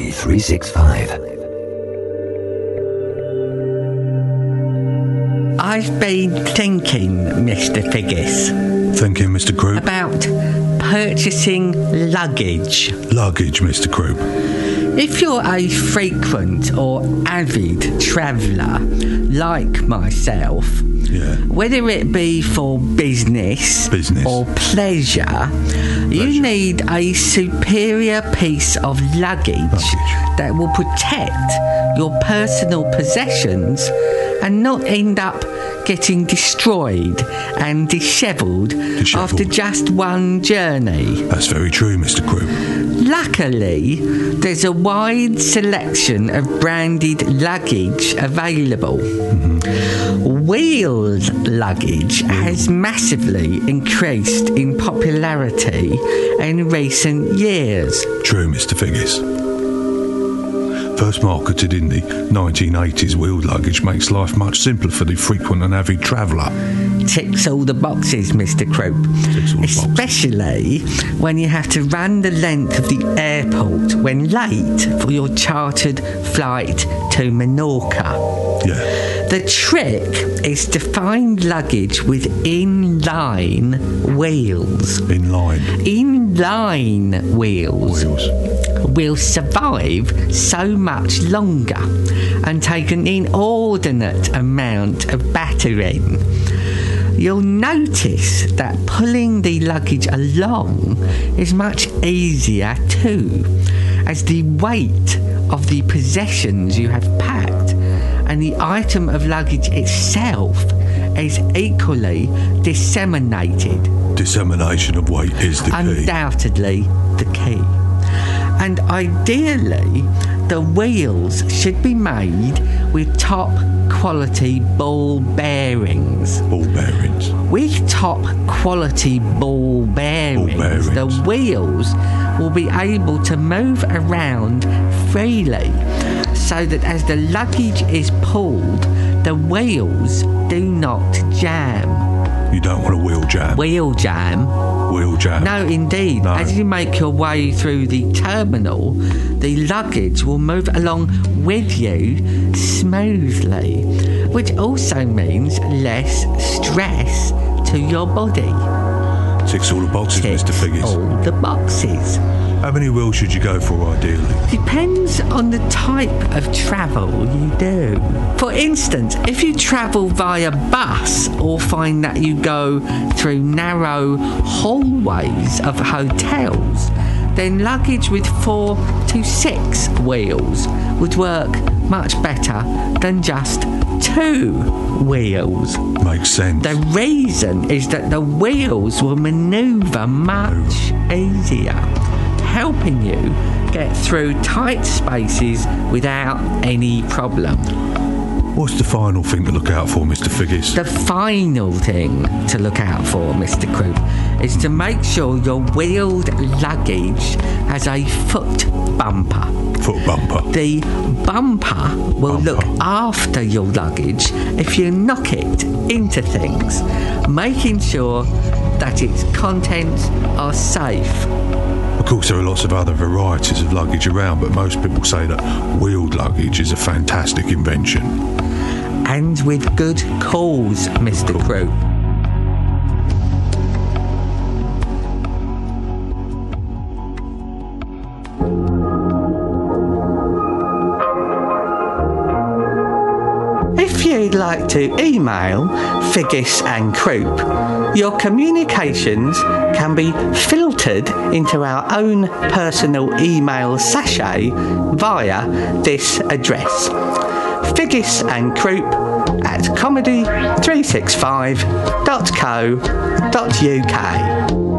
Comedy 365. I've been thinking, Mr. Figgis, Thank you, Mr. Croup. about purchasing luggage. Luggage, Mr. Croup. If you're a frequent or avid traveller like myself, Yeah. whether it be for business, Business. or pleasure, you need a superior piece of luggage, Luggage. that will protect your personal possessions and not end up getting destroyed and dishevelled after just one journey. That's very true, Mr. Croup. Luckily, there's a wide selection of branded luggage available. Mm-hmm. Wheeled luggage has massively increased in popularity in recent years. True, Mr. Figgis. First marketed in the 1980s, wheeled luggage makes life much simpler for the frequent and avid traveller. Ticks all the boxes, Mr. All the boxes. Especially when you have to run the length of the airport when late for your chartered flight to Menorca. Yeah. The trick is to find luggage with inline wheels. In line. Wheels Wheels. will survive so much longer and take an inordinate amount of battering. You'll notice that pulling the luggage along is much easier too, as the weight of the possessions you have packed and the item of luggage itself is equally disseminated Dissemination of weight is the key. undoubtedly the key. And ideally, the wheels should be made with top quality ball bearings. Ball bearings. With top quality ball bearings, bearings. the wheels will be able to move around freely so that as the luggage is pulled, the wheels do not jam. You don't want a wheel jam. Wheel jam Wheel jam. no, indeed. No. As you make your way through the terminal, the luggage will move along with you smoothly, which also means less stress to your body. Ticks all the boxes, Mr. Ticks Figgis. all the boxes. How many wheels should you go for ideally? Depends on the type of travel you do. For instance, if you travel via bus or find that you go through narrow hallways of hotels, then luggage with four to six wheels would work much better than just two wheels. Makes sense. The reason is that the wheels will maneuver much oh. easier, helping you get through tight spaces without any problem. What's the final thing to look out for, Mr. Figgis? The final thing to look out for, Mr. Croup, is to make sure your wheeled luggage has a foot bumper. Foot bumper. The bumper will Bumper. look after your luggage if you knock it into things, making sure that its contents are safe. Of course, there are lots of other varieties of luggage around, but most people say that wheeled luggage is a fantastic invention. And with good cause, Mr. Croup. If you'd like to email Figgis and Croup, your communications can be filtered into our own personal email sachet via this address. Figgis and Croup at comedy365.co.uk.